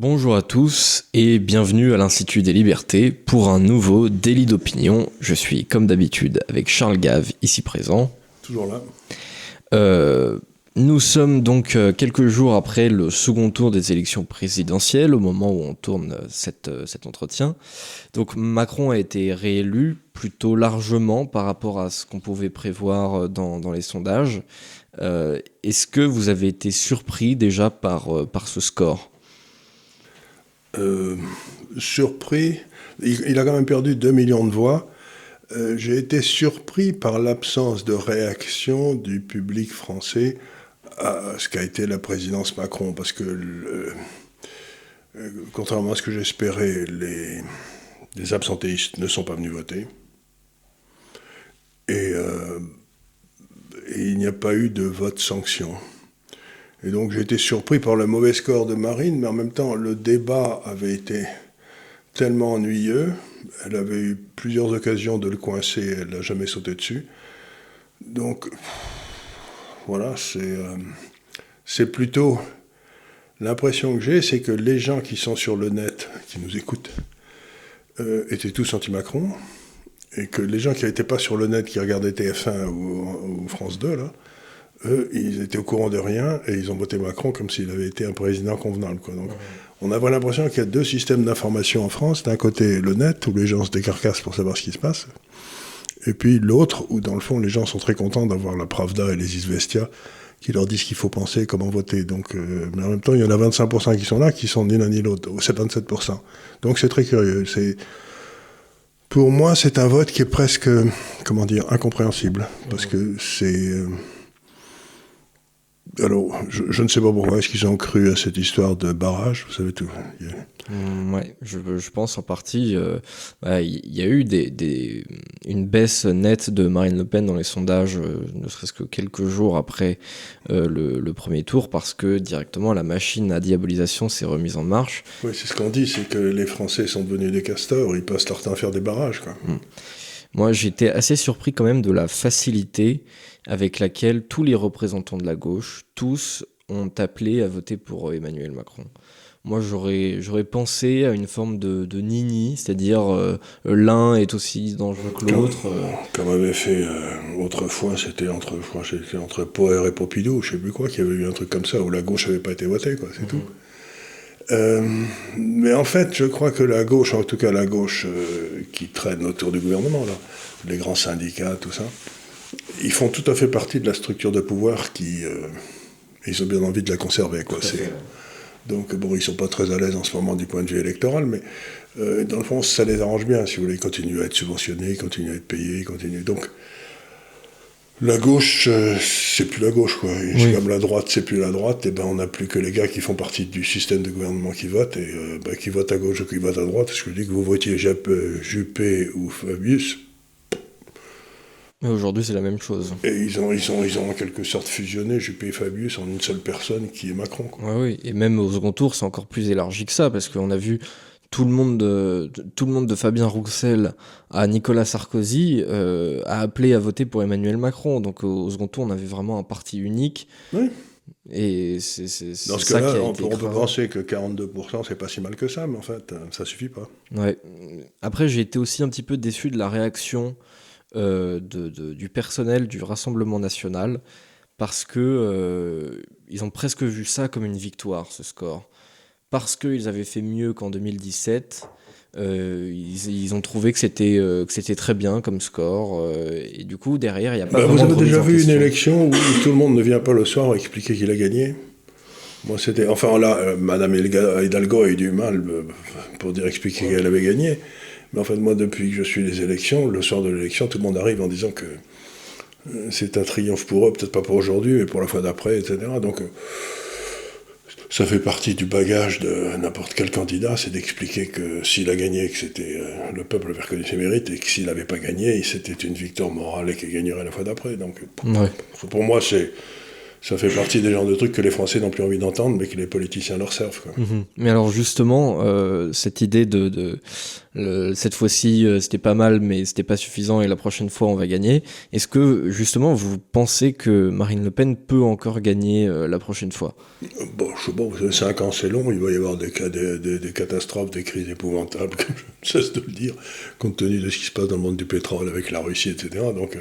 Bonjour à tous et bienvenue à l'Institut des Libertés pour un nouveau délit d'opinion. Je suis comme d'habitude avec Charles Gave, ici présent. Toujours là. Euh, nous sommes donc euh, quelques jours après le second tour des élections présidentielles, au moment où on tourne cette, euh, cet entretien. Donc Macron a été réélu plutôt largement par rapport à ce qu'on pouvait prévoir dans, dans les sondages. Euh, Est-ce que vous avez été surpris déjà par, par ce score? Euh, Surpris, il, a quand même perdu 2 millions de voix. Euh, J'ai été surpris par l'absence de réaction du public français à ce qu'a été la présidence Macron, parce que, euh, contrairement à ce que j'espérais, les, absentéistes ne sont pas venus voter. Et il n'y a pas eu de vote sanction. Et donc j'ai été surpris par le mauvais score de Marine, mais en même temps, le débat avait été tellement ennuyeux, elle avait eu plusieurs occasions de le coincer, elle n'a jamais sauté dessus. Donc, voilà, c'est euh, plutôt l'impression que j'ai, c'est que les gens qui sont sur le net, qui nous écoutent, euh, étaient tous anti-Macron, et que les gens qui n'étaient pas sur le net, qui regardaient TF1 ou, ou France 2, là, eux, ils étaient au courant de rien et ils ont voté Macron comme s'il avait été un président convenable. Quoi. Donc, on avait l'impression qu'il y a deux systèmes d'information en France. D'un côté, le net, où les gens se décarcassent pour savoir ce qui se passe. Et puis l'autre, où dans le fond, les gens sont très contents d'avoir la Pravda et les Isvestia qui leur disent ce qu'il faut penser, comment voter. Donc, euh, mais en même temps, il y en a 25% qui sont là, qui sont ni l'un ni l'autre, ou 77%. Donc c'est très curieux. C'est pour moi, c'est un vote qui est presque, comment dire, incompréhensible, parce que c'est euh, alors, je, je, ne sais pas pourquoi est-ce qu'ils ont cru à cette histoire de barrage, vous savez tout. Yeah. Mmh, ouais, je, je, pense en partie. Il euh, bah, y a eu des, des, une baisse nette de Marine Le Pen dans les sondages, euh, ne serait-ce que quelques jours après euh, le, le, premier tour, parce que directement la machine à diabolisation s'est remise en marche. Oui, c'est ce qu'on dit, c'est que les Français sont devenus des castors, ils passent leur temps à faire des barrages. Quoi. Mmh. Moi, j'étais assez surpris quand même de la facilité avec laquelle tous les représentants de la gauche, tous, ont appelé à voter pour Emmanuel Macron. Moi, j'aurais, j'aurais pensé à une forme de, de nini, c'est-à-dire euh, l'un est aussi dangereux que l'autre. Comme, euh... comme, avait fait euh, autrefois, c'était entre, je crois, entre Poher et Pompidou, je sais plus quoi, qu'il y avait eu un truc comme ça où la gauche n'avait pas été votée, quoi, c'est -hmm. tout. Euh, mais en fait, je crois que la gauche, en tout cas la gauche euh, qui traîne autour du gouvernement, là, les grands syndicats, tout ça, ils font tout à fait partie de la structure de pouvoir qui. Euh, ils ont bien envie de la conserver. Quoi. Donc, bon, ils sont pas très à l'aise en ce moment du point de vue électoral, mais dans le fond, ça les arrange bien, si vous voulez. Ils continuent à être subventionnés, ils continuent à être payés, ils continuent. Donc, la gauche, euh, c'est plus la gauche, quoi. Oui. Comme la droite, c'est plus la droite, et ben on n'a plus que les gars qui font partie du système de gouvernement qui votent, et euh, ben, qui votent à gauche ou qui votent à droite. Est-ce que je dis que vous votiez Juppé ou Fabius mais aujourd'hui, c'est la même chose. Et ils ont, ils, ont, ils ont en quelque sorte fusionné Juppé et Fabius en une seule personne qui est Macron. Quoi. Ouais, oui, et même au second tour, c'est encore plus élargi que ça, parce qu'on a vu tout le monde de, tout le monde de Fabien Roussel à Nicolas Sarkozy euh, a appelé à voter pour Emmanuel Macron. Donc au, au second tour, on avait vraiment un parti unique. Oui. Et c'est Dans ce cas-là, on, peut, on peut penser que 42%, c'est pas si mal que ça, mais en fait, ça suffit pas. Ouais. Après, j'ai été aussi un petit peu déçu de la réaction euh, de, de, du personnel du Rassemblement national parce que euh, ils ont presque vu ça comme une victoire, ce score. Parce qu'ils avaient fait mieux qu'en 2017, euh, ils, ils, ont trouvé que c'était euh, que c'était très bien comme score. Euh, et du coup, derrière, il n'y a pas bah, Vous avez déjà vu une élection où tout le monde ne vient pas le soir expliquer qu'il a gagné moi, c'était. Enfin, là, Madame Hidalgo a eu du mal pour dire expliquer qu'elle avait gagné. Mais en fait, moi, depuis que je suis les élections, le soir de l'élection, tout le monde arrive en disant que c'est un triomphe pour eux, peut-être pas pour aujourd'hui, mais pour la fois d'après, etc. Donc, ça fait partie du bagage de n'importe quel candidat, c'est d'expliquer que s'il a gagné, que c'était euh, le peuple avait reconnu ses mérites, et que s'il n'avait pas gagné, c'était une victoire morale et qu'il gagnerait la fois d'après. Donc, ouais. pour moi, c'est ça fait partie des genres de trucs que les Français n'ont plus envie d'entendre, mais que les politiciens leur servent. Quoi. Mhm. Mais alors justement, euh, cette idée de, de le- cette fois-ci euh, c'était pas mal, mais c'était pas suffisant, et la prochaine fois on va gagner. Est-ce que justement vous pensez que Marine Le Pen peut encore gagner euh, la prochaine fois? Bon, je sais pas, vous savez, 5 ans c'est long, il va y avoir des, cas, des, des- des catastrophes, des crises épouvantables, comme je ne cesse de le dire, compte tenu de ce qui se passe dans le monde du pétrole avec la Russie, etc. Donc,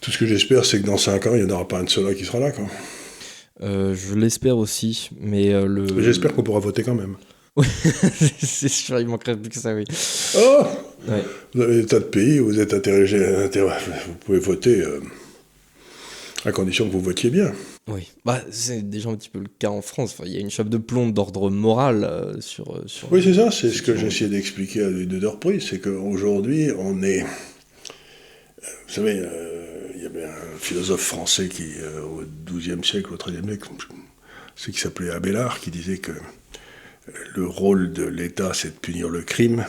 tout ce que j'espère, c'est que dans 5 ans, il n'y en aura pas un de ceux-là qui sera là. quoi. Euh, Je l'espère aussi, mais euh, le. J'espère qu'on pourra voter quand même. c'est sûr, il manquerait plus que ça, oui. Oh Ouais. Vous avez des tas de pays où vous êtes interrogé, inter- vous pouvez voter euh, à condition que vous votiez bien. Oui, bah, c'est déjà un petit peu le cas en France. Enfin, il y a une chape de plomb d'ordre moral sur, sur. Oui, c'est ça, c'est ce que essayé d'expliquer à deux reprises, c'est qu'aujourd'hui, on est... Vous savez, il y avait un philosophe français qui, euh, au XIIe siècle, au XIIIe siècle, c'est qui s'appelait Abélard, qui disait que euh, le rôle de l'État, c'est de punir le crime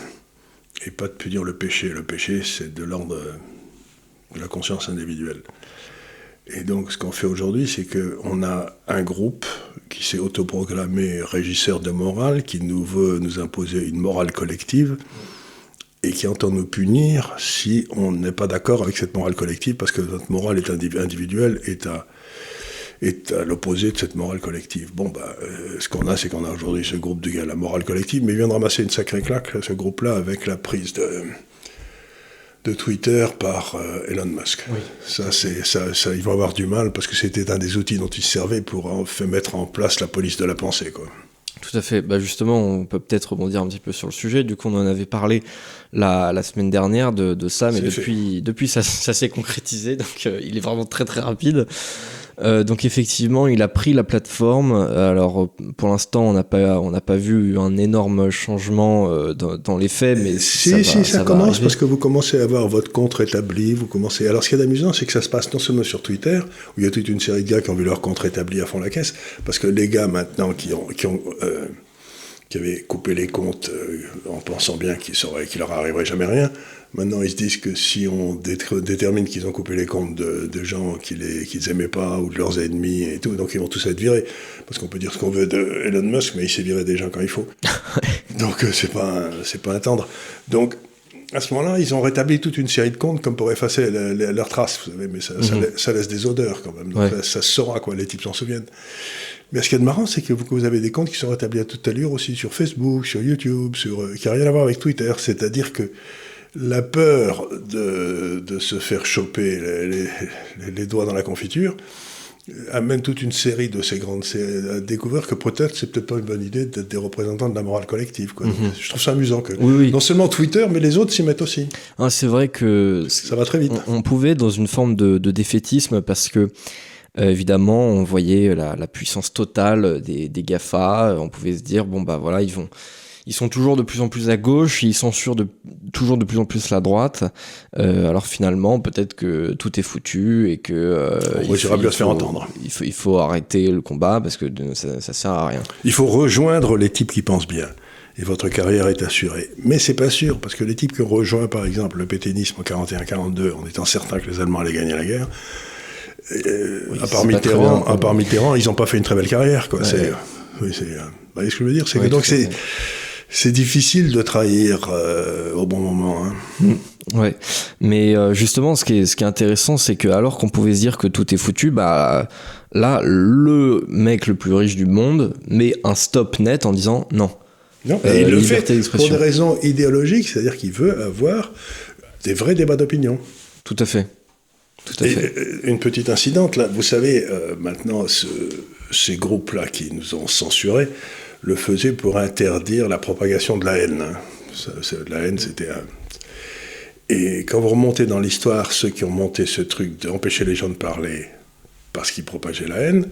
et pas de punir le péché. Le péché, c'est de l'ordre euh, de la conscience individuelle. Et donc, ce qu'on fait aujourd'hui, c'est qu'on a un groupe qui s'est autoproclamé régisseur de morale, qui nous veut nous imposer une morale collective et qui entend nous punir si on n'est pas d'accord avec cette morale collective, parce que notre morale est indiv- individuelle, est à, est à l'opposé de cette morale collective. Bon, bah, euh, ce qu'on a, c'est qu'on a aujourd'hui ce groupe de gars, la morale collective, mais il vient de ramasser une sacrée claque, ce groupe-là, avec la prise de, de Twitter par euh, Elon Musk. Ça, c'est, ça, ça, ils vont avoir du mal, parce que c'était un des outils dont ils se servaient pour en fait mettre en place la police de la pensée, quoi. Tout à fait. Bah justement, on peut peut-être rebondir un petit peu sur le sujet. Du coup, on en avait parlé la, la semaine dernière de, de ça, mais fait. depuis, depuis ça, ça s'est concrétisé. Donc, euh, il est vraiment très très rapide. Euh, donc effectivement, il a pris la plateforme. Alors euh, pour l'instant, on n'a pas on n'a pas vu un énorme changement euh, dans, dans les faits, mais si, ça va- si, ça, va commence parce que vous commencez à avoir votre compte établi, vous commencez. Alors, ce qui est amusant, c'est que ça se passe non seulement sur Twitter, où il y a toute une série de gars qui ont vu leur compte établi à fond la caisse, parce que les gars maintenant qui ont, qui ont euh, qui avaient coupé les comptes euh, en pensant bien qu'il leur arriverait jamais rien. Maintenant, ils se disent que si on dé- détermine qu'ils ont coupé les comptes de, de gens qu'ils qu'ils aimaient pas ou de leurs ennemis et tout, donc ils vont tous être virés. Parce qu'on peut dire ce qu'on veut de Elon Musk, mais il sait virer des gens quand il faut. donc euh, c'est pas c'est pas un tendre. Donc à ce moment-là, ils ont rétabli toute une série de comptes comme pour effacer la- la- leurs traces, vous savez, mais ça, ça la- ça laisse des odeurs quand même. Donc Ouais. ça, ça se saura quoi, les types s'en souviennent. Mais ce qui est de marrant, c'est que vous, avez des comptes qui sont rétablis à toute allure aussi sur Facebook, sur YouTube, sur, euh, qui n'a rien à voir avec Twitter. C'est-à-dire que la peur de, de se faire choper les, les- les- les doigts dans la confiture euh, amène toute une série de ces grandes à découvrir que peut-être c'est peut-être pas une bonne idée d'être des représentants de la morale collective. Quoi. Donc, Je trouve ça amusant que Oui, oui. non seulement Twitter, mais les autres s'y mettent aussi. Ah, c'est vrai que Ça va très vite. on, on pouvait dans une forme de, de défaitisme parce que euh, évidemment on voyait la, la puissance totale des, des Gafa. On pouvait se dire bon bah voilà ils vont ils sont toujours de plus en plus à gauche, ils censurent de, toujours de plus en plus la droite. Euh, alors finalement, peut-être que tout est foutu et que euh, On il réussira faut- plus à se faire entendre. Il faut, il faut arrêter le combat parce que ça, ça sert à rien. Il faut rejoindre les types qui pensent bien. Et votre carrière est assurée. Mais c'est pas sûr, parce que les types qui ont rejoint, par exemple, le pétainisme en 41-42, en étant certains que les Allemands allaient gagner la guerre, euh, Oui, à, part Mitterrand, bien. à part Mitterrand, ils n'ont pas fait une très belle carrière. Quoi. Ouais. C'est, oui, c'est, euh, ce que je veux dire? C'est Ouais, que donc c'est, difficile de trahir euh, au bon moment. hein. Ouais, mais euh, justement, ce qui est, ce qui est intéressant, c'est que alors qu'on pouvait se dire que tout est foutu, bah là, le mec le plus riche du monde met un stop net en disant non. Non, Euh, et il le fait pour des raisons idéologiques, c'est-à-dire qu'il veut avoir des vrais débats d'opinion. Tout à fait. Tout à Et, fait. euh, une petite incidente, là, vous savez, euh, maintenant, ce- ces groupes-là qui nous ont censurés le faisaient pour interdire la propagation de la haine. hein. Ça, la haine, c'était un... Et quand vous remontez dans l'histoire, ceux qui ont monté ce truc d'empêcher les gens de parler parce qu'ils propageaient la haine,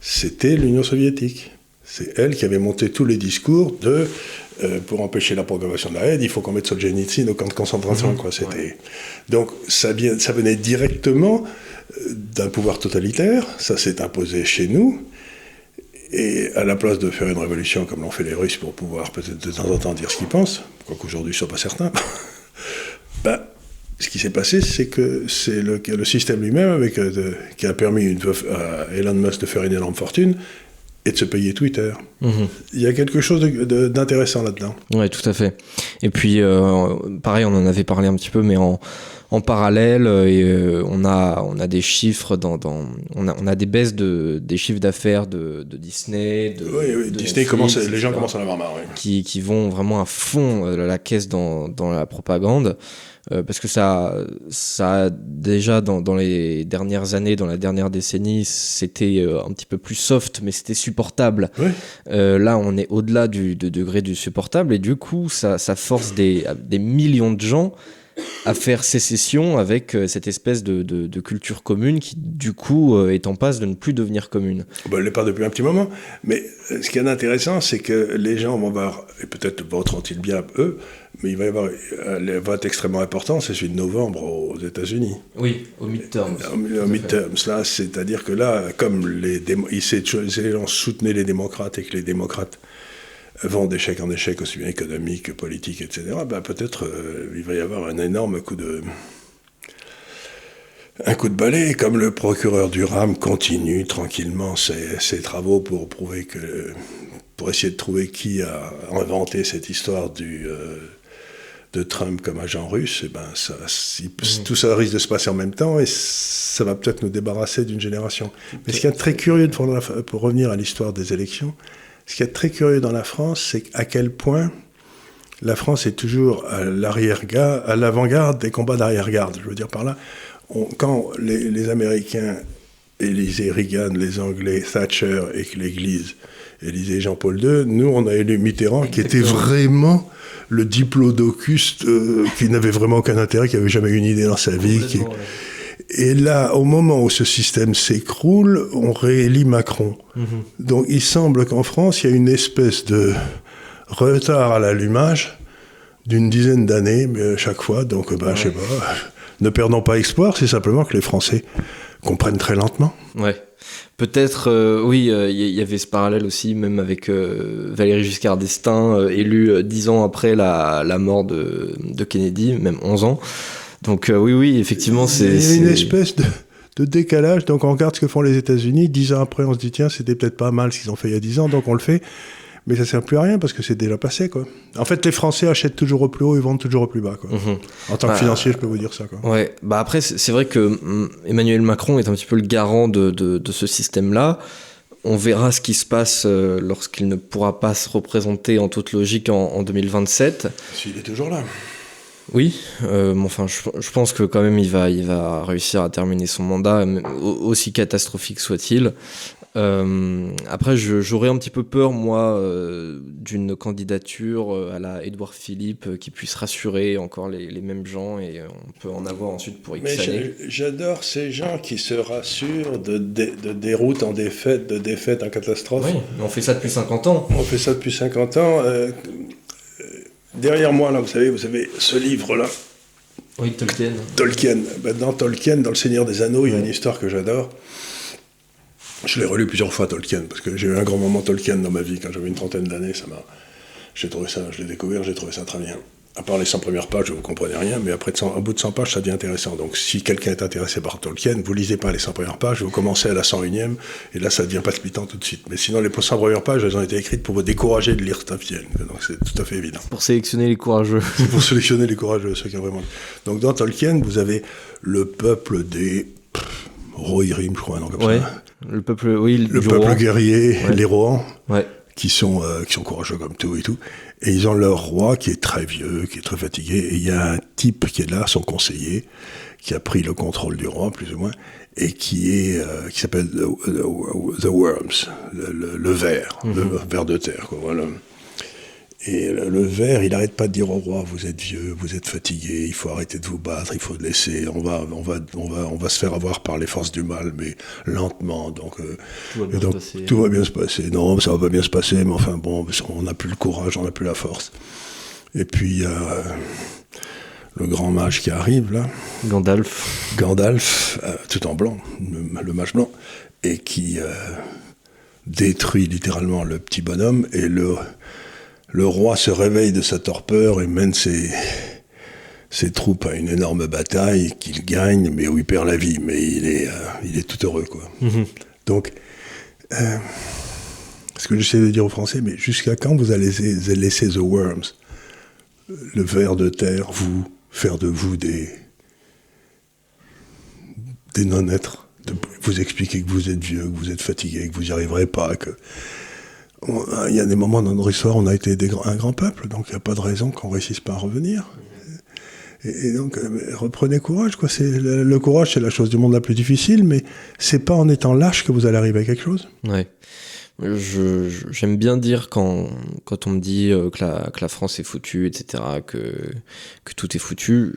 c'était l'Union soviétique. C'est elle qui avait monté tous les discours de euh, pour empêcher la propagation de la haine, il faut qu'on mette Solzhenitsyn au camp de concentration. quoi. C'était donc ça, vient, ça venait directement euh, d'un pouvoir totalitaire. Ça s'est imposé chez nous. Et à la place de faire une révolution comme l'ont fait les Russes pour pouvoir peut-être de temps en temps dire ce qu'ils pensent, quoique aujourd'hui je ne sois pas certain, ben, ce qui s'est passé, c'est que c'est le, le, système lui-même avec, qui a permis une, à Elon Musk de faire une énorme fortune et de se payer Twitter. Mhm. Il y a quelque chose d'intéressant là-dedans. Oui, tout à fait. Et puis, pareil, on en avait parlé un petit peu, mais en, en parallèle, euh, et, euh, on, a, on a des chiffres, dans, dans on, a, on, a, des baisses de, des chiffres d'affaires de, de, Disney. De, oui, oui, Disney, commence, les gens commencent à en avoir marre. Qui, qui, vont vraiment à fond euh, la caisse dans, dans la propagande. Parce que ça, ça déjà dans, dans, les dernières années, dans la dernière décennie, c'était un petit peu plus soft, mais c'était supportable. là, on est au-delà du de degré du supportable, et du coup, ça, ça force des, des millions de gens à faire sécession avec euh, cette espèce de, de, culture commune qui, du coup, euh, est en passe de ne plus devenir commune. elle n'est pas depuis un petit moment. Mais euh, ce qui est intéressant, c'est que les gens vont voir, et peut-être voteront-ils bien eux, mais il va y avoir un vote extrêmement important, c'est celui de novembre aux États-Unis. Oui, au midterms. Au, midterms, là, c'est-à-dire que là, comme les, les gens soutenaient les démocrates et que les démocrates vont d'échec en échec, aussi bien économique que politique, etc., ben peut-être euh, il va y avoir un énorme coup de, un coup de balai, comme le procureur du RAM continue tranquillement ses, ses, travaux pour prouver que, pour essayer de trouver qui a inventé cette histoire du, euh, de Trump comme agent russe, et eh ben ça, mmh. tout ça risque de se passer en même temps et ça va peut-être nous débarrasser d'une génération. Mais ce qui est très curieux, pour revenir à l'histoire des élections, ce qui est très curieux dans la France, c'est à quel point la France est toujours à l'arrière-garde, à l'avant-garde des combats d'arrière-garde. Je veux dire par là, quand les, Américains élisaient Reagan, les Anglais Thatcher et que l'Église élisait Jean-Paul II, nous on a élu Mitterrand qui était vraiment le diplodocus euh, qui n'avait vraiment aucun intérêt, qui n'avait jamais eu une idée dans sa vie. Et là, au moment où ce système s'écroule, on réélit Macron. Mhm. Donc il semble qu'en France, il y a une espèce de retard à l'allumage d'une dizaine d'années, mais à chaque fois. Donc, ben, je sais pas, ne perdons pas espoir, c'est simplement que les Français comprennent très lentement. Ouais. Peut-être, euh, oui, euh, il y, avait ce parallèle aussi, même avec euh, Valéry Giscard d'Estaing, élu dix ans après la, la mort de, de, Kennedy, même 11 ans. Donc euh, oui, oui, effectivement, c'est... Il y a une espèce de, de, décalage. Donc on regarde ce que font les États-Unis. Dix ans après, on se dit, tiens, c'était peut-être pas mal ce qu'ils ont fait il y a dix ans, donc on le fait. Mais ça sert plus à rien parce que c'est déjà passé, quoi. En fait, les Français achètent toujours au plus haut et vendent toujours au plus bas, quoi. Mhm. En tant que bah, financier, je peux vous dire ça, quoi. Ouais. Bah après, c'est vrai que mm, Emmanuel Macron est un petit peu le garant de, de, de ce système-là. On verra ce qui se passe euh, lorsqu'il ne pourra pas se représenter en toute logique en, en 2027. S'il est toujours là. Oui, euh, enfin, je, pense que quand même il va, il va réussir à terminer son mandat, aussi catastrophique soit-il. Euh, après, j'aurais un petit peu peur, moi, euh, d'une candidature à la Édouard Philippe qui puisse rassurer encore les, mêmes gens et on peut en avoir ensuite pour X Mais J'adore ces gens qui se rassurent de, de, déroute en défaite, de défaite en catastrophe. Oui, on fait ça depuis 50 ans. On fait ça depuis 50 ans. Derrière moi, là, vous savez, vous avez ce livre-là. Oui, Tolkien. Tolkien. Ben, dans Tolkien, dans Le Seigneur des Anneaux, il y a une histoire que j'adore. Je l'ai relu plusieurs fois, Tolkien, parce que j'ai eu un grand moment Tolkien dans ma vie. Quand j'avais une trentaine d'années, ça m'a... J'ai trouvé ça, je l'ai découvert, j'ai trouvé ça très bien à part les 100 premières pages, vous ne comprenez rien, mais après, au bout de 100 pages, ça devient intéressant. Donc, si quelqu'un est intéressé par Tolkien, vous lisez pas les 100 premières pages, vous commencez à la 101e, et là, ça devient palpitant tout de suite. Mais sinon, les 100 premières pages, elles ont été écrites pour vous décourager de lire Tolkien. Donc, c'est tout à fait évident. Pour sélectionner les courageux. pour sélectionner les courageux, ceux qui ont vraiment. Donc, dans Tolkien, vous avez le peuple des. Rohirrim, je crois, non, comme ouais. Le peuple, oui, le, peuple guerrier, les Rohans. Ouais qui sont, euh, qui sont courageux comme tout et tout. Et ils ont leur roi qui est très vieux, qui est très fatigué. Et il y a un type qui est là, son conseiller, qui a pris le contrôle du roi, plus ou moins, et qui est, euh, qui s'appelle the, Worms, le, le, ver, le mhm. ver de terre, quoi, voilà. Et le ver, il n'arrête pas de dire au roi, vous êtes vieux, vous êtes fatigué, il faut arrêter de vous battre, il faut le laisser, on va, on va, on va, on va se faire avoir par les forces du mal, mais lentement. Donc, euh, tout, va bien se passer. tout va bien se passer. Non, ça va pas bien se passer, mais enfin bon, on n'a plus le courage, on n'a plus la force. Et puis le grand mage qui arrive là. Gandalf. Gandalf, euh, tout en blanc, le, mage blanc, et qui euh, détruit littéralement le petit bonhomme et le le roi se réveille de sa torpeur et mène ses, ses troupes à une énorme bataille qu'il gagne, mais où il perd la vie, mais il est, il est tout heureux, quoi. Mhm. Donc, euh, ce que j'essaie de dire aux Français, mais jusqu'à quand vous allez laisser, laisser The Worms, le ver de terre, vous faire de vous des, des non-êtres, de vous expliquer que vous êtes vieux, que vous êtes fatigué, que vous n'y arriverez pas, que il y a des moments dans notre histoire on a été un grand peuple, donc il n'y a pas de raison qu'on ne réussisse pas à revenir. Et, donc, euh, reprenez courage. Quoi. Le, le, courage, c'est la chose du monde la plus difficile, mais c'est pas en étant lâche que vous allez arriver à quelque chose. Ouais. J'aime bien dire quand, quand on me dit euh, que la, France est foutue, etc., que, tout est foutu,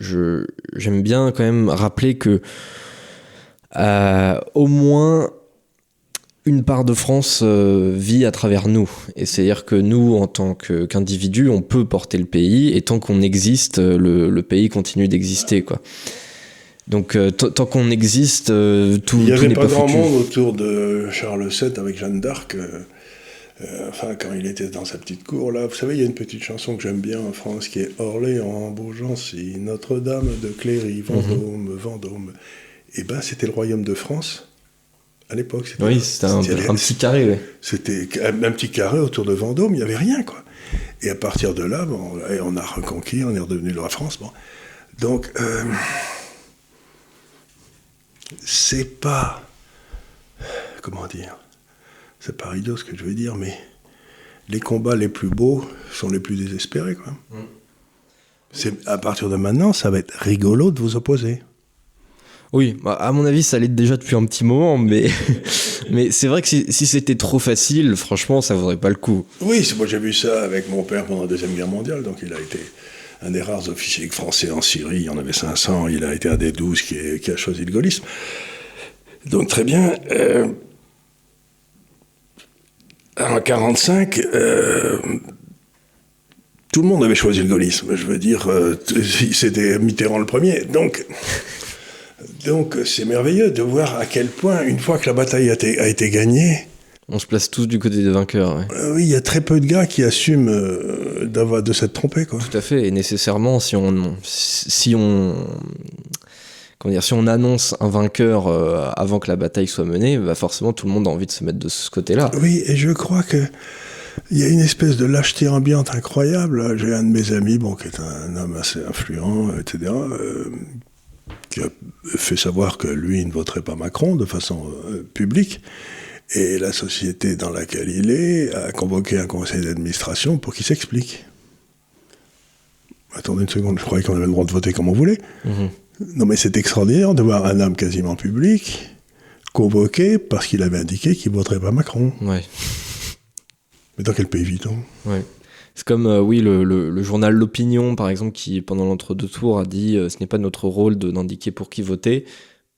j'aime bien quand même rappeler que euh, au moins une part de France euh, vit à travers nous. Et c'est-à-dire que nous, en tant qu'individus, on peut porter le pays, et tant qu'on existe, le, le, pays continue d'exister. quoi. Donc euh, tant qu'on existe, euh, tout Il n'y avait pas, grand monde autour de Charles VII avec Jeanne d'Arc. enfin, quand il était dans sa petite cour, là, vous savez, il y a une petite chanson que j'aime bien en France qui est Orléans, Beaugency, Notre-Dame de Cléry, Vendôme, mhm. Vendôme. Et ben, c'était le royaume de France à l'époque. Oui, c'était un, petit carré. C'était un, petit carré autour de Vendôme, il n'y avait rien, quoi. Et à partir de là, bon, on a reconquis, on est redevenu roi France. Bon. Donc, euh, c'est pas. Comment dire C'est pas idiot ce que je veux dire, mais les combats les plus beaux sont les plus désespérés, quoi. Mm. C'est, à partir de maintenant, ça va être rigolo de vous opposer. Oui, bah, à mon avis, ça allait déjà depuis un petit moment, mais, mais c'est vrai que si, c'était trop facile, franchement, ça vaudrait pas le coup. Oui, moi j'ai vu ça avec mon père pendant la Deuxième Guerre mondiale, donc il a été un des rares officiers français en Syrie, il y en avait 500, il a été un des 12 qui, a choisi le gaullisme. Donc très bien. Euh, en 1945, euh, tout le monde avait choisi le gaullisme. Je veux dire, euh, c'était Mitterrand le premier. Donc, donc c'est merveilleux de voir à quel point, une fois que la bataille a été, gagnée, on se place tous du côté des vainqueurs. Euh, oui, il y a très peu de gars qui assument euh, d'avoir de s'être trompés. Quoi. Tout à fait, et nécessairement, si on, si on, comment dire, si on annonce un vainqueur euh, avant que la bataille soit menée, bah forcément tout le monde a envie de se mettre de ce côté-là. Oui, et je crois que il y a une espèce de lâcheté ambiante incroyable. J'ai un de mes amis, bon, qui est un homme assez influent, etc., qui a fait savoir que lui ne voterait pas Macron de façon euh, publique. Et la société dans laquelle il est a convoqué un conseil d'administration pour qu'il s'explique. Attendez une seconde, je croyais qu'on avait le droit de voter comme on voulait. Mhm. Non mais c'est extraordinaire de voir un homme quasiment public convoqué parce qu'il avait indiqué qu'il ne voterait pas Macron. Ouais. Mais dans quel pays vit-on? Ouais. C'est comme, euh, oui, le, journal L'Opinion, par exemple, qui, pendant l'entre-deux tours, a dit euh, ce n'est pas notre rôle d'indiquer pour qui voter.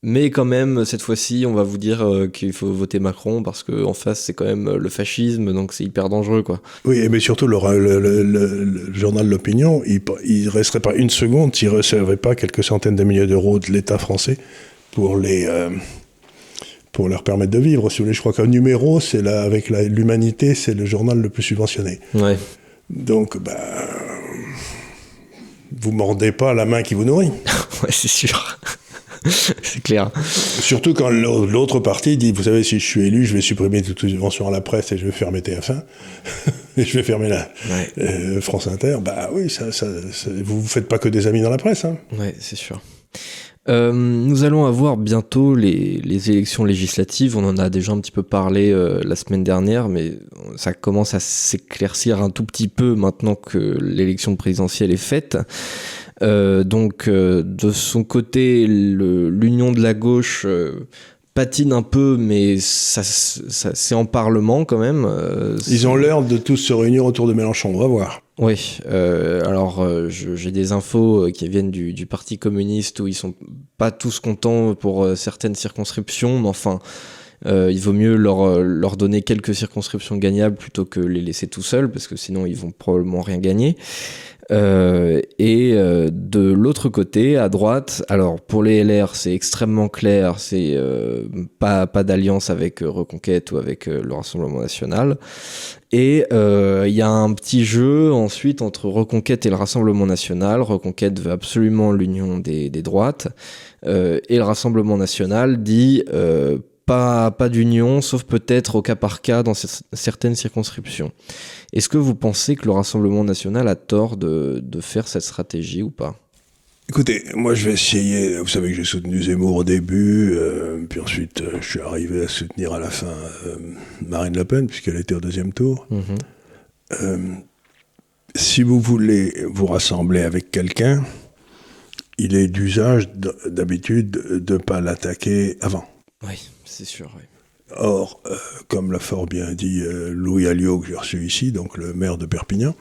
Mais quand même, cette fois-ci, on va vous dire euh, qu'il faut voter Macron parce qu'en face, c'est quand même le fascisme, donc c'est hyper dangereux, quoi. Oui, mais surtout, le, journal L'Opinion, il, ne resterait pas une seconde s'il ne recevait pas quelques centaines de milliers d'euros de l'État français pour les pour leur permettre de vivre. Si vous voulez, je crois qu'un numéro, c'est avec l'humanité, c'est le journal le plus subventionné. Ouais. Donc, ben, vous mordez pas la main qui vous nourrit. ouais, c'est sûr. c'est clair. Surtout quand l'autre partie dit, vous savez, si je suis élu, je vais supprimer toutes les subventions à la presse et je vais fermer TF1 et je vais fermer la euh, France Inter. Bah oui, ça, ça, vous ne faites pas que des amis dans la presse. Hein. Ouais, c'est sûr. Euh, nous allons avoir bientôt les, élections législatives. On en a déjà un petit peu parlé euh, la semaine dernière, mais ça commence à s'éclaircir un tout petit peu maintenant que l'élection présidentielle est faite. Euh, donc, de son côté, l'union de la gauche patine un peu, mais ça, c'est en parlement quand même. Ils ont l'air de tous se réunir autour de Mélenchon, on va voir. Oui, euh, alors euh, j'ai des infos euh, qui viennent du, Parti communiste où ils sont pas tous contents pour certaines circonscriptions, mais enfin, il vaut mieux leur, leur donner quelques circonscriptions gagnables plutôt que les laisser tout seuls, parce que sinon ils vont probablement rien gagner. Euh, et euh, de l'autre côté, à droite, alors pour les LR, c'est extrêmement clair, c'est euh, pas, pas d'alliance avec Reconquête ou avec le Rassemblement National. Et il y a un petit jeu ensuite entre Reconquête et le Rassemblement National. Reconquête veut absolument l'union des, des droites. et le Rassemblement National dit pas, pas d'union, sauf peut-être au cas par cas dans certaines circonscriptions. Est-ce que vous pensez que le Rassemblement national a tort de, de faire cette stratégie ou pas? Écoutez, moi je vais essayer, vous savez que j'ai soutenu Zemmour au début, euh, puis ensuite euh, je suis arrivé à soutenir à la fin euh, Marine Le Pen, puisqu'elle était au deuxième tour. Mhm. si vous voulez vous rassembler avec quelqu'un, il est d'usage d'habitude de ne pas l'attaquer avant. Oui, c'est sûr. Or, euh, comme l'a fort bien dit euh, Louis Alliot, que j'ai reçu ici, donc le maire de Perpignan,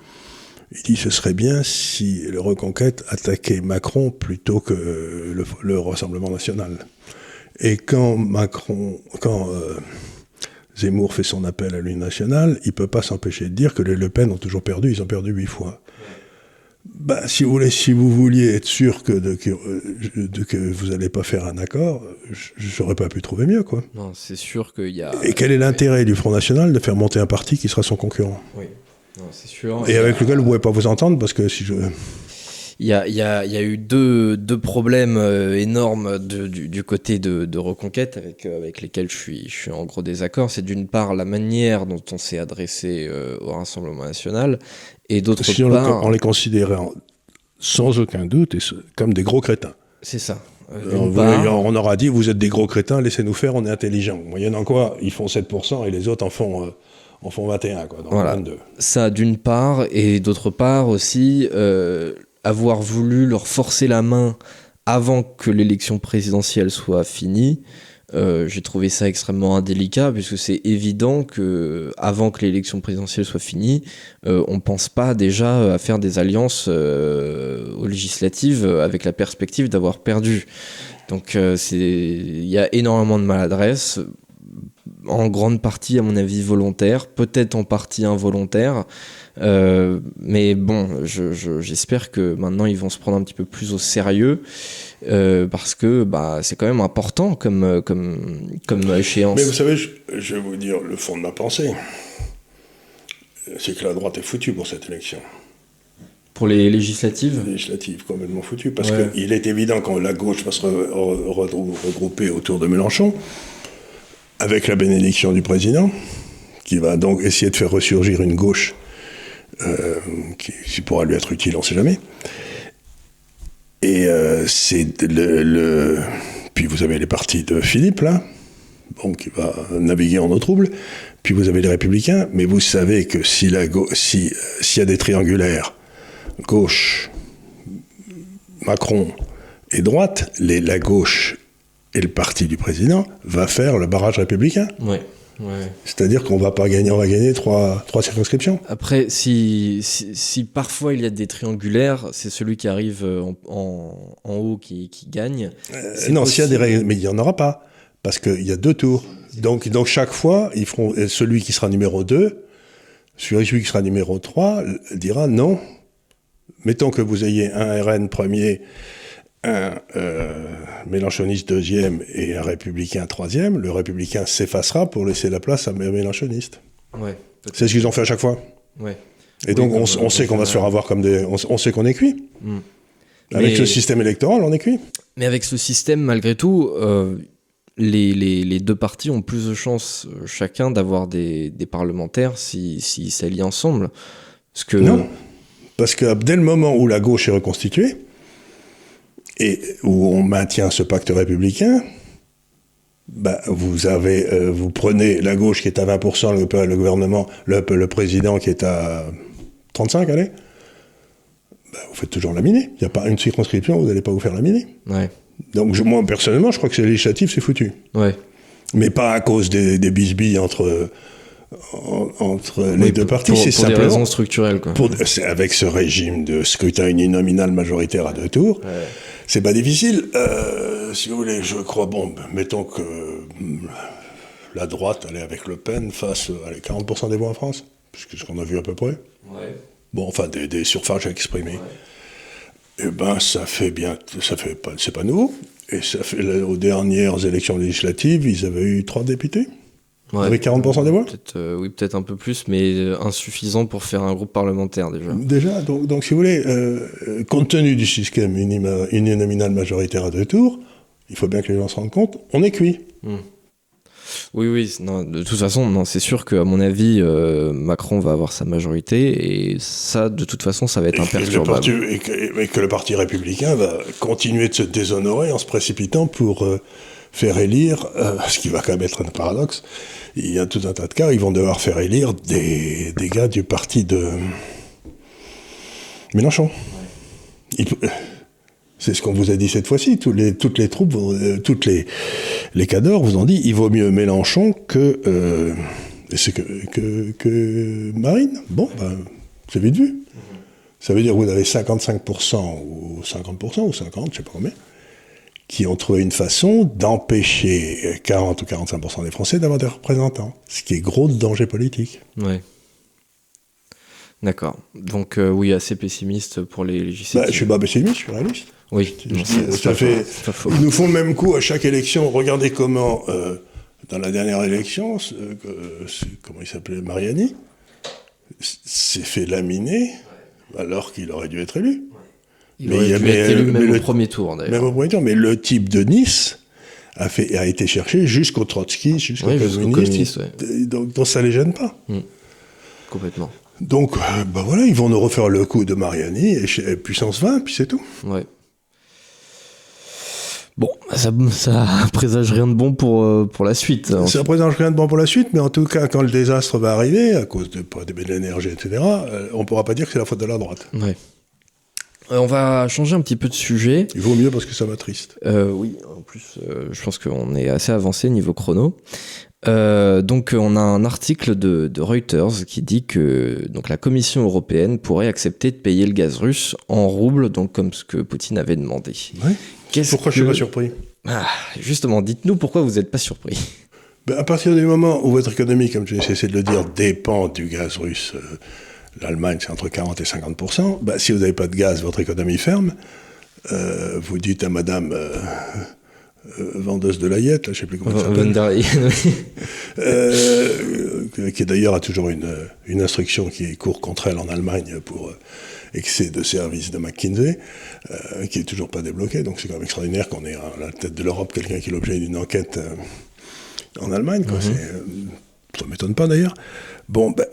il dit ce serait bien si le Reconquête attaquait Macron plutôt que le, Rassemblement national. Et quand Macron, quand euh, Zemmour fait son appel à l'Union nationale, il ne peut pas s'empêcher de dire que les Le Pen ont toujours perdu, ils ont perdu huit fois. Bah, si vous voulez, si vous vouliez être sûr que, de, que, que vous n'allez pas faire un accord, j'aurais pas pu trouver mieux, quoi. Non, c'est sûr qu'il y a. Et quel est l'intérêt du Front National de faire monter un parti qui sera son concurrent? Oui, c'est sûr. Et, avec lequel vous ne pouvez pas vous entendre parce que si je. Il y, a, il, y a, il y a, eu deux, deux problèmes euh, énormes de, du, du, côté de, de Reconquête avec, euh, avec lesquels je suis, je suis en gros désaccord. C'est d'une part la manière dont on s'est adressé euh, au Rassemblement national et d'autre part. On les considérait sans aucun doute comme des gros crétins. C'est ça. on aura dit vous êtes des gros crétins, laissez-nous faire, on est intelligents. Moyennant quoi, ils font 7% et les autres en font en font 21, quoi, voilà. 22. Ça, d'une part, et d'autre part aussi, euh, avoir voulu leur forcer la main avant que l'élection présidentielle soit finie, euh, j'ai trouvé ça extrêmement indélicat puisque c'est évident que avant que l'élection présidentielle soit finie, euh, on pense pas déjà à faire des alliances euh, aux législatives avec la perspective d'avoir perdu. Donc euh, c'est il y a énormément de maladresse en grande partie à mon avis volontaire, peut-être en partie involontaire. Euh, mais bon, j'espère je, que maintenant ils vont se prendre un petit peu plus au sérieux euh, parce que bah, c'est quand même important comme, comme, comme échéance. Mais vous savez, je, je, vais vous dire le fond de ma pensée. C'est que la droite est foutue pour cette élection. Pour les législatives? Les législatives, complètement foutue. Parce ouais. qu'il est évident quand la gauche va se re, re, regrouper autour de Mélenchon, avec la bénédiction du président, qui va donc essayer de faire ressurgir une gauche euh, qui, pourra lui être utile, on ne sait jamais. Et euh, c'est le, Puis vous avez les partis de Philippe, là, bon, qui va naviguer en eau trouble. Puis vous avez les Républicains, mais vous savez que si la si s'il y a des triangulaires, gauche, Macron et droite, les, la gauche et le parti du président va faire le barrage républicain. Ouais. Ouais. C'est-à-dire qu'on va pas gagner, on va gagner trois, trois circonscriptions. Après, si, si, si, parfois il y a des triangulaires, c'est celui qui arrive en, en, en haut qui, qui gagne. Euh, non, s'il y a des règles, mais il n'y en aura pas. Parce qu'il y a deux tours. Donc, donc chaque fois, ils feront, celui qui sera numéro 2, celui qui sera numéro 3 dira non. Mettons que vous ayez un RN premier un euh, mélanchoniste deuxième et un républicain troisième, le républicain s'effacera pour laisser la place à un mélanchoniste. Ouais, c'est ce qu'ils ont fait à chaque fois. Ouais. Et oui, donc on, on, sait qu'on va se faire avoir comme des... On, on sait qu'on est cuit. Mm. Avec mais... ce système électoral, on est cuit. Mais avec ce système, malgré tout, euh, les, les, les, deux partis ont plus de chances euh, chacun d'avoir des, des, parlementaires s'ils si, si s'allient ensemble. Parce que... Non, parce que dès le moment où la gauche est reconstituée, et où on maintient ce pacte républicain, bah, vous avez, euh, vous prenez la gauche qui est à 20%, le, le gouvernement, le, le, président qui est à 35, allez, bah, vous faites toujours laminer. Il n'y a pas une circonscription, vous n'allez pas vous faire laminer. Ouais. Donc je, moi personnellement, je crois que c'est législatif, c'est foutu. Ouais. Mais pas à cause des, des bisbilles entre entre les deux partis, c'est simplement des raisons structurelles. Quoi. Pour, avec ce régime de scrutin uninominal majoritaire à deux tours, ouais. c'est pas difficile. Euh, si vous voulez, je crois, bon, mettons que la droite allait avec Le Pen face à 40% des voix en France, puisque ce qu'on a vu à peu près. Bon, enfin, des, des suffrages exprimés. Et eh ben, ça fait bien, ça fait pas, c'est pas nouveau. Et ça fait, aux dernières élections législatives, ils avaient eu trois députés. Avec 40% des voix euh, Oui, peut-être un peu plus, mais euh, insuffisant pour faire un groupe parlementaire déjà. Déjà, donc, donc si vous voulez, euh, compte tenu du système uninominal majoritaire à deux tours, il faut bien que les gens se rendent compte, on est cuit. Hmm. Oui, oui, non, de toute façon, non, c'est sûr qu'à mon avis, euh, Macron va avoir sa majorité et ça, de toute façon, ça va être imperturbable. Et que, et, que, le Parti républicain va continuer de se déshonorer en se précipitant pour faire élire, euh, ce qui va quand même être un paradoxe, il y a tout un tas de cas, ils vont devoir faire élire des, des gars du parti de Mélenchon. C'est ce qu'on vous a dit cette fois-ci. Toutes les, toutes les troupes, euh, toutes les, les cadors vous ont dit il vaut mieux Mélenchon que, euh, que, que, Marine. Bon, ben, c'est vite vu. Ça veut dire que vous avez 55% ou 50% ou 50, je sais pas combien, qui ont trouvé une façon d'empêcher 40 ou 45% des Français d'avoir des représentants. Ce qui est gros de danger politique. Ouais. D'accord. Donc euh, oui, assez pessimiste pour les législatives. Bah, je suis pas pessimiste, je suis réaliste. Oui, ça fait. Ils nous font le même coup à chaque élection. Regardez comment, euh, dans la dernière élection, euh, comment il s'appelait Mariani s'est fait laminer alors qu'il aurait dû être élu. Il mais, aurait dû être élu même au premier tour, d'ailleurs. Même au premier tour, mais le type de Nice a, fait, a été cherché jusqu'au Trotsky, jusqu'au oui, communiste. donc, donc, ça les gêne pas. Hmm. Complètement. Donc, euh, bah voilà, ils vont nous refaire le coup de Mariani et, puissance 20, puis c'est tout. Ouais. Bon, ça, ça présage rien de bon pour, euh, pour la suite. Hein. Ça présage rien de bon pour la suite, mais en tout cas, quand le désastre va arriver, à cause de, de l'énergie, etc., euh, on ne pourra pas dire que c'est la faute de la droite. Ouais. Euh, on va changer un petit peu de sujet. Il vaut mieux parce que ça va triste. oui, en plus, je pense qu'on est assez avancé niveau chrono. donc on a un article de, de, Reuters qui dit que donc la Commission européenne pourrait accepter de payer le gaz russe en roubles, donc comme ce que Poutine avait demandé. Ouais. Pourquoi je suis pas surpris? Ah, Justement, dites-nous pourquoi vous n'êtes pas surpris. Ben, à partir du moment où votre économie, comme j'ai essayé de le dire, dépend du gaz russe, euh, l'Allemagne c'est entre 40 et 50% ben, si vous n'avez pas de gaz, votre économie ferme. Euh, vous dites à madame euh, vendeuse de layette, je ne sais plus comment elle s'appelle, qui d'ailleurs a toujours une, une, instruction qui court contre elle en Allemagne pour excès de services de McKinsey, euh, qui est toujours pas débloqué. Donc c'est quand même extraordinaire qu'on ait à la tête de l'Europe quelqu'un qui est l'objet d'une enquête euh, en Allemagne. Quoi. Euh, ça m'étonne pas d'ailleurs. Bon, ben,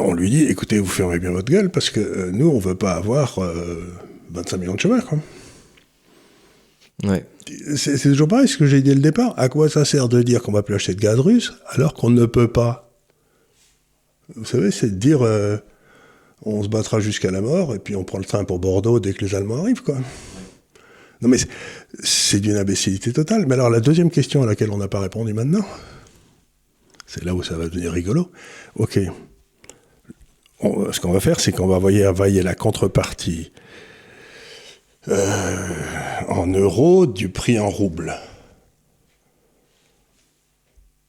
on lui dit, écoutez, vous fermez bien votre gueule parce que nous, on veut pas avoir 25 millions de chômeurs. Quoi. Ouais. C'est, toujours pareil, ce que j'ai dit dès le départ. À quoi ça sert de dire qu'on va plus acheter de gaz russe alors qu'on ne peut pas? Vous savez, c'est de dire on se battra jusqu'à la mort, et puis on prend le train pour Bordeaux dès que les Allemands arrivent, quoi. Non mais c'est d'une imbécilité totale. Mais alors la deuxième question à laquelle on n'a pas répondu maintenant, c'est là où ça va devenir rigolo. Ok. ce qu'on va faire, c'est qu'on va envoyer, la contrepartie euh, en euros du prix en roubles.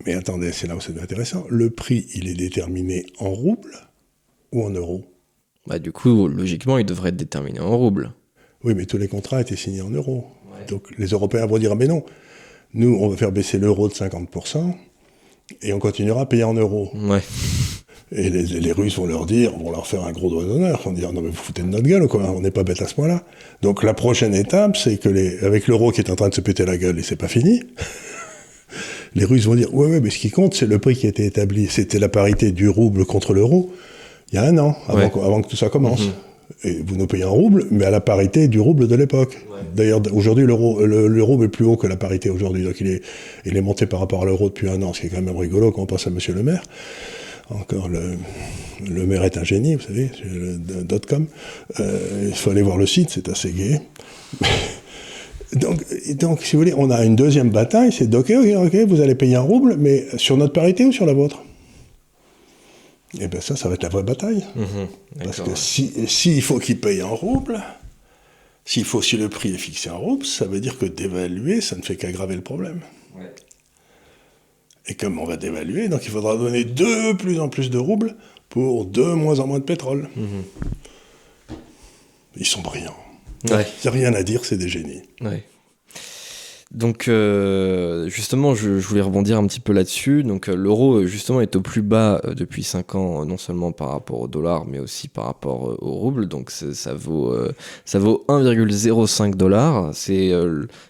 Mais attendez, c'est là où c'est intéressant. Le prix, il est déterminé en roubles ou en euros? Bah, du coup, logiquement, il devrait être déterminé en roubles. Oui, mais tous les contrats étaient signés en euros. Donc les Européens vont dire, mais non, nous, on va faire baisser l'euro de 50% et on continuera à payer en euros. Ouais. Et les, Russes vont leur dire, vont leur faire un gros doigt d'honneur, vont dire, non mais vous foutez de notre gueule, quoi, on n'est pas bête à ce point-là. Donc la prochaine étape, c'est que les, avec l'euro qui est en train de se péter la gueule et c'est pas fini, les Russes vont dire, ouais, ouais, mais ce qui compte, c'est le prix qui a été établi. C'était la parité du rouble contre l'euro il y a un an, avant, que, tout ça commence. Mhm. Et vous nous payez un rouble, mais à la parité du rouble de l'époque. D'ailleurs, aujourd'hui, l'euro, le, rouble est plus haut que la parité aujourd'hui. Donc, il est, il est monté par rapport à l'euro depuis un an, ce qui est quand même rigolo quand on pense à monsieur le maire. Encore, le, le maire est un génie, vous savez, le dot-com. Euh, il faut aller voir le site, c'est assez gai. donc, donc, si vous voulez, on a une deuxième bataille, c'est ok, ok, ok, vous allez payer un rouble, mais sur notre parité ou sur la vôtre? Eh bien ça, ça va être la vraie bataille. Mhm. Parce que s'il si, faut qu'il paye en rouble, s'il faut, si le prix est fixé en rouble, ça veut dire que d'évaluer, ça ne fait qu'aggraver le problème. Et comme on va dévaluer, donc il faudra donner de plus en plus de roubles pour de moins en moins de pétrole. Mhm. Ils sont brillants. Ouais. Il n'y a rien à dire, c'est des génies. Ouais. Donc euh, justement, je, je voulais rebondir un petit peu là-dessus. Donc euh, l'euro euh, justement est au plus bas euh, depuis 5 ans, non seulement par rapport au dollar, mais aussi par rapport au rouble. Donc ça vaut ça vaut 1,05 dollars. C'est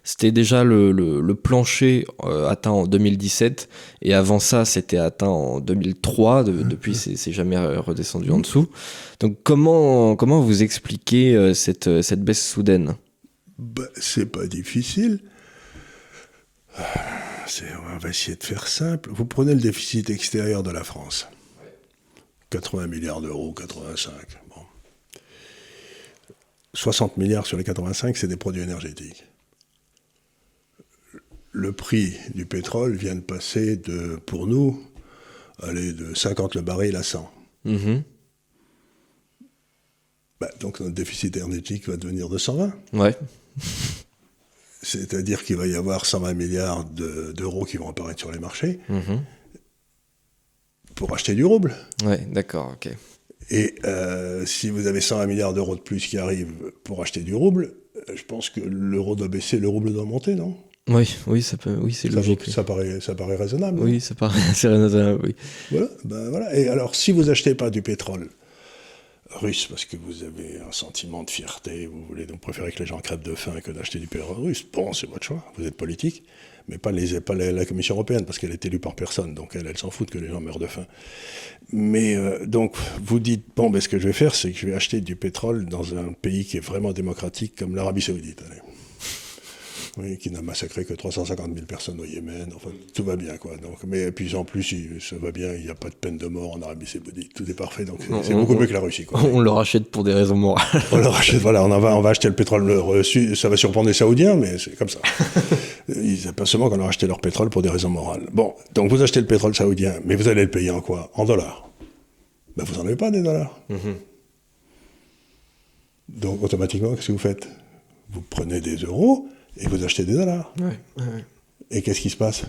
c'était déjà le, le, le plancher atteint en 2017 et avant ça c'était atteint en 2003. De- depuis c'est jamais redescendu en dessous. Donc comment comment vous expliquez cette cette baisse soudaine? Bah, c'est pas difficile. C'est- on va essayer de faire simple. Vous prenez le déficit extérieur de la France. 80 milliards d'euros, 85. Bon. 60 milliards sur les 85, c'est des produits énergétiques. Le prix du pétrole vient de passer de, pour nous, aller de 50 le baril à 100. Mhm. Bah, donc notre déficit énergétique va devenir de 120. Ouais. C'est-à-dire qu'il va y avoir 120 milliards de- d'euros qui vont apparaître sur les marchés Mhm. pour acheter du rouble. Ouais, d'accord, ok. Et euh, si vous avez 120 milliards d'euros de plus qui arrivent pour acheter du rouble, euh, je pense que l'euro doit baisser, le rouble doit monter, non? Oui, oui, ça peut, oui, c'est logique. ça paraît, ça paraît raisonnable. Oui, ça paraît assez raisonnable, oui. Voilà, ben voilà. Et alors, si vous achetez pas du pétrole russe parce que vous avez un sentiment de fierté, vous voulez donc préférer que les gens crèvent de faim que d'acheter du pétrole russe, bon, c'est votre choix, vous êtes politique, mais pas, les, pas la, Commission européenne parce qu'elle est élue par personne, donc elle, elle s'en fout que les gens meurent de faim. Mais euh, donc, vous dites, bon, ben, ce que je vais faire, c'est que je vais acheter du pétrole dans un pays qui est vraiment démocratique comme l'Arabie Saoudite. Allez. Oui, qui n'a massacré que 350 000 personnes au Yémen. Enfin, tout va bien, quoi. Donc, mais puis en plus, il- ça va bien. Il n'y a pas de peine de mort en Arabie Saoudite. Tout est parfait. Donc, c'est- beaucoup on- mieux que la Russie, quoi. On le rachète pour des raisons morales. On leur achète, voilà, on, en va, on va acheter le pétrole reçu. Ça va surprendre les Saoudiens, mais c'est comme ça. Ils pas seulement qu'on leur acheté leur pétrole pour des raisons morales. Bon, donc vous achetez le pétrole saoudien, mais vous allez le payer en quoi? En dollars. Ben, vous n'en avez pas des dollars. Donc, automatiquement, qu'est-ce que vous faites? Vous prenez des euros et vous achetez des dollars. Ouais, ouais, ouais. Et qu'est-ce qui se passe?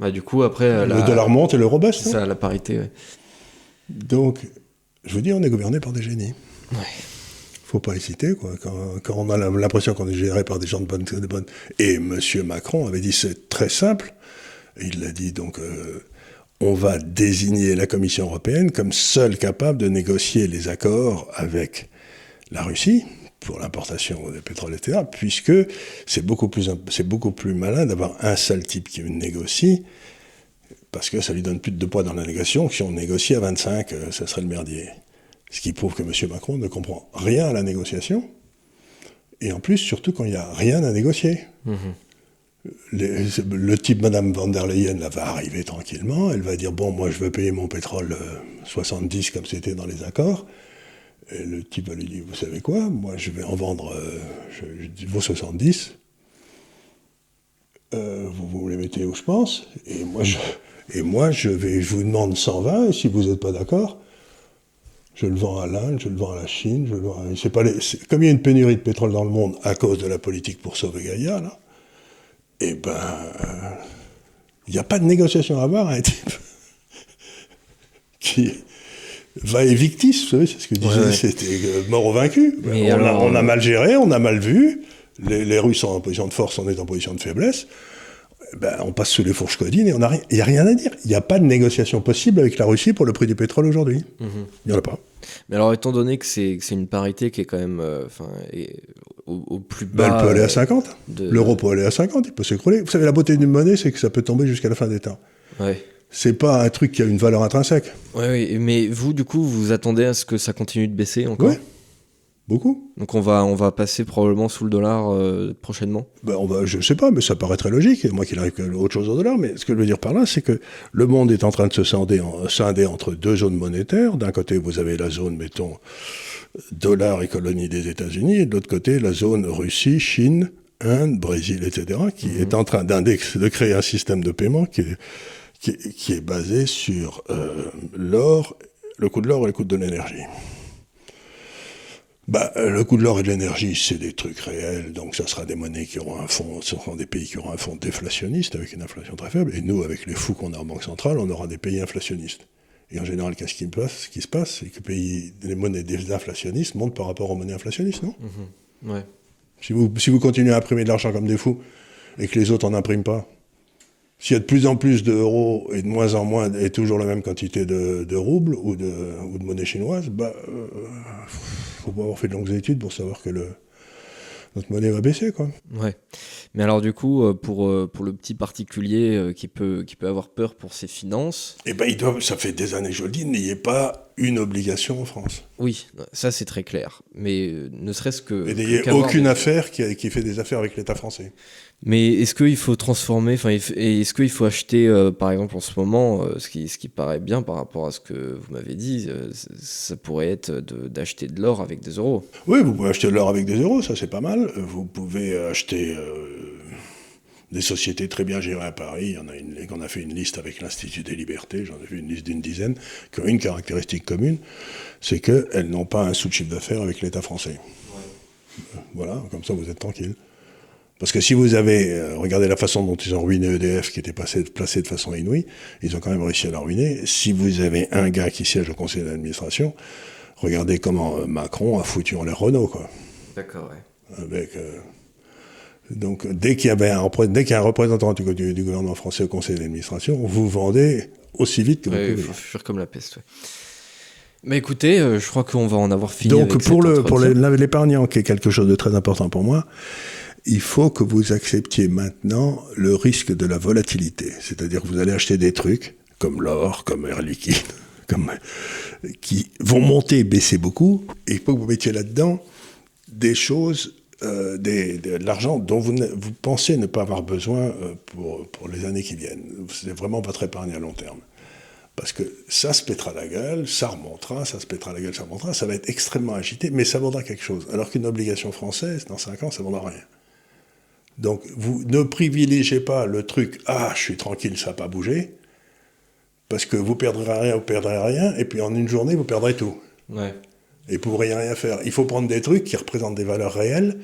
Bah, du coup, après, la, Le dollar monte et l'euro baisse. c'est non ça, la parité, ouais. Donc, je vous dis, on est gouverné par des génies. Ouais. faut pas hésiter, quoi. Quand, quand on a l'impression qu'on est géré par des gens de bonne, de bonne... Et M. Macron avait dit, c'est très simple. Il l'a dit, donc, euh, on va désigner la Commission européenne comme seule capable de négocier les accords avec la Russie pour l'importation de pétrole, etc., puisque c'est beaucoup plus, c'est beaucoup plus malin d'avoir un seul type qui négocie, parce que ça lui donne plus de poids dans la négociation, que si on négocie à 25, euh, ça serait le merdier. Ce qui prouve que M. Macron ne comprend rien à la négociation, et en plus, surtout quand il n'y a rien à négocier. Les- le type Madame van der Leyen là, va arriver tranquillement, elle va dire bon moi je veux payer mon pétrole euh, 70 comme c'était dans les accords. Et le type va lui dire vous savez quoi, moi je vais en vendre euh, vos 70. Euh, vous, vous les mettez où je pense, et moi je, et moi je vais je vous demande 120 et si vous n'êtes pas d'accord, je le vends à l'Inde, je le vends à la Chine, je le vends à- pas les- comme il y a une pénurie de pétrole dans le monde à cause de la politique pour sauver Gaïa là eh ben, euh, il n'y a pas de négociation à avoir, un type qui va et victis, vous savez, c'est ce que disait, Ouais, c'était euh, mort au vaincu. On, a, alors, on a euh, mal géré, on a mal vu, les, les Russes sont en position de force, on est en position de faiblesse. Ben, on passe sous les fourches codines et on a ri- il n'y a rien à dire. Il n'y a pas de négociation possible avec la Russie pour le prix du pétrole aujourd'hui. Il n'y en a pas. Mais alors, étant donné que c'est une parité qui est quand même euh, est au, au plus Ben, bas. elle peut aller à 50. de- L'euro peut aller à 50, il peut s'écrouler. Vous savez, la beauté d'une monnaie, c'est que ça peut tomber jusqu'à la fin des temps. Ouais. C'est pas un truc qui a une valeur intrinsèque. Ouais, oui, mais vous, du coup, vous attendez à ce que ça continue de baisser encore Ouais. Beaucoup. Donc on va, on va passer probablement sous le dollar euh, prochainement. Ben, on va, je sais pas, mais ça paraît très logique. Moi qu'il arrive autre chose au dollar, mais ce que je veux dire par là, c'est que le monde est en train de se scinder, en- scinder entre deux zones monétaires. D'un côté, vous avez la zone, mettons, dollar et colonie des États-Unis, et de l'autre côté, la zone Russie, Chine, Inde, Brésil, etc., qui est en train d'index, de créer un système de paiement qui est, qui est, qui est basé sur euh, l'or, le coût de l'or et le coût de l'énergie. bah, le coût de l'or et de l'énergie, c'est des trucs réels, donc ça sera des monnaies qui auront un fonds, ce seront des pays qui auront un fonds déflationniste avec une inflation très faible, et nous, avec les fous qu'on a en banque centrale, on aura des pays inflationnistes. Et en général, qu'est-ce qui, passe, ce qui se passe C'est que pays, les monnaies désinflationnistes montent par rapport aux monnaies inflationnistes, non? Mhm. Ouais. si, vous, si vous continuez à imprimer de l'argent comme des fous, et que les autres n'en impriment pas, s'il y a de plus en plus d'euros et de moins en moins, et toujours la même quantité de, de roubles ou de, ou de monnaie chinoise, bah, euh, faut pas avoir fait de longues études pour savoir que le, notre monnaie va baisser, quoi. Ouais. Mais alors du coup, euh, pour, euh, pour le petit particulier euh, qui, peut, qui peut avoir peur pour ses finances, Et ben, ils doivent, ça fait des années que je le dis, n'ayez pas une obligation en France. oui, ça c'est très clair. Mais euh, ne serait-ce que... Et n'ayez aucune affaire qui, qui fait des affaires avec l'État français. Mais est-ce qu'il faut transformer, enfin, est-ce qu'il faut acheter, euh, par exemple, en ce moment, euh, ce, qui, ce qui paraît bien par rapport à ce que vous m'avez dit, euh, ça pourrait être d'acheter de l'or avec des euros? Oui, vous pouvez acheter de l'or avec des euros, ça c'est pas mal. Vous pouvez acheter des sociétés très bien gérées à Paris. En a une, on a fait une liste avec l'Institut des Libertés, j'en ai vu une liste d'une dizaine, qui ont une caractéristique commune, c'est qu'elles n'ont pas un sous-chiffre d'affaires avec l'État français. Voilà, comme ça vous êtes tranquille. Parce que si vous avez, euh, regardez la façon dont ils ont ruiné EDF, qui était placé de façon inouïe, ils ont quand même réussi à la ruiner. Si vous avez un gars qui siège au conseil d'administration, regardez comment euh, Macron a foutu en l'air Renault, quoi. D'accord, ouais. Avec, euh, donc, dès qu'il y avait un, repré- dès qu'il y a un représentant du, du- du gouvernement français au conseil d'administration, vous vendez aussi vite que vous Ouais, il pouvez. faut fuir comme la peste. ouais. Mais écoutez, euh, je crois qu'on va en avoir fini. Donc, avec pour le, pour l'épargnant, qui est quelque chose de très important pour moi, il faut que vous acceptiez maintenant le risque de la volatilité. C'est-à-dire que vous allez acheter des trucs, comme l'or, comme Air Liquide, comme, qui vont monter et baisser beaucoup, et il faut que vous mettiez là-dedans des choses, euh, de l'argent dont vous, vous pensez ne pas avoir besoin euh, pour, pour les années qui viennent. C'est vraiment votre épargne à long terme. Parce que ça se pètera la gueule, ça remontera, ça se pètera la gueule, ça remontera, ça va être extrêmement agité, mais ça vaudra quelque chose. Alors qu'une obligation française, dans 5 ans, ça ne vaudra rien. Donc, vous ne privilégiez pas le truc « Ah, je suis tranquille, ça n'a pas bougé », parce que vous perdrez rien, vous perdrez rien, et puis en une journée, vous perdrez tout. Ouais. Et vous ne pourrez rien faire. Il faut prendre des trucs qui représentent des valeurs réelles,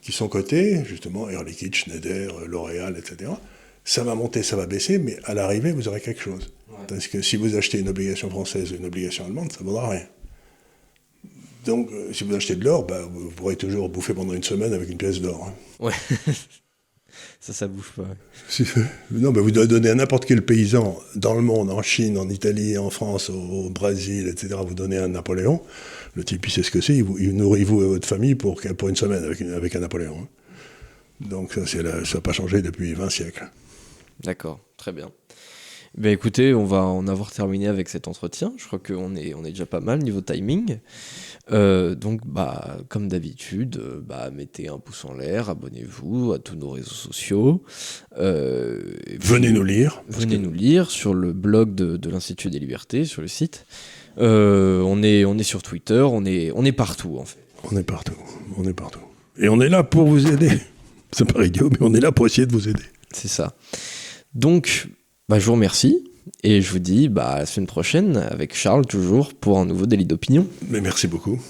qui sont cotées, justement, Air Liquide, Schneider, L'Oréal, etc. Ça va monter, ça va baisser, mais à l'arrivée, vous aurez quelque chose. Parce que si vous achetez une obligation française ou une obligation allemande, ça ne vaudra rien. Donc, euh, si vous achetez de l'or, bah, vous pourrez toujours bouffer pendant une semaine avec une pièce d'or. hein. Ouais. ça, ça bouge pas. Non, mais vous devez donner à n'importe quel paysan dans le monde, en Chine, en Italie, en France, au, au Brésil, etc., vous donnez un Napoléon, le type, il sait ce que c'est, il, vous- il nourrit vous et votre famille pour, pour une semaine avec, une- avec un Napoléon. hein. Donc ça, la- ça n'a pas changé depuis 20 siècles. D'accord, très bien. Ben écoutez, on va en avoir terminé avec cet entretien. Je crois qu'on est, on est déjà pas mal niveau timing. Euh, donc, bah, comme d'habitude, euh, bah, mettez un pouce en l'air, abonnez-vous à tous nos réseaux sociaux. Euh, Venez nous lire. venez que- nous lire sur le blog de, de l'Institut des Libertés, sur le site. Euh, on, est, on est sur Twitter, on est, on est partout en fait. On est partout, on est partout. Et on est là pour vous aider. C'est pas idiot, mais on est là pour essayer de vous aider. C'est ça. Donc, bah, je vous remercie et je vous dis bah, à la semaine prochaine avec Charles toujours pour un nouveau délit d'opinion. Mais merci beaucoup.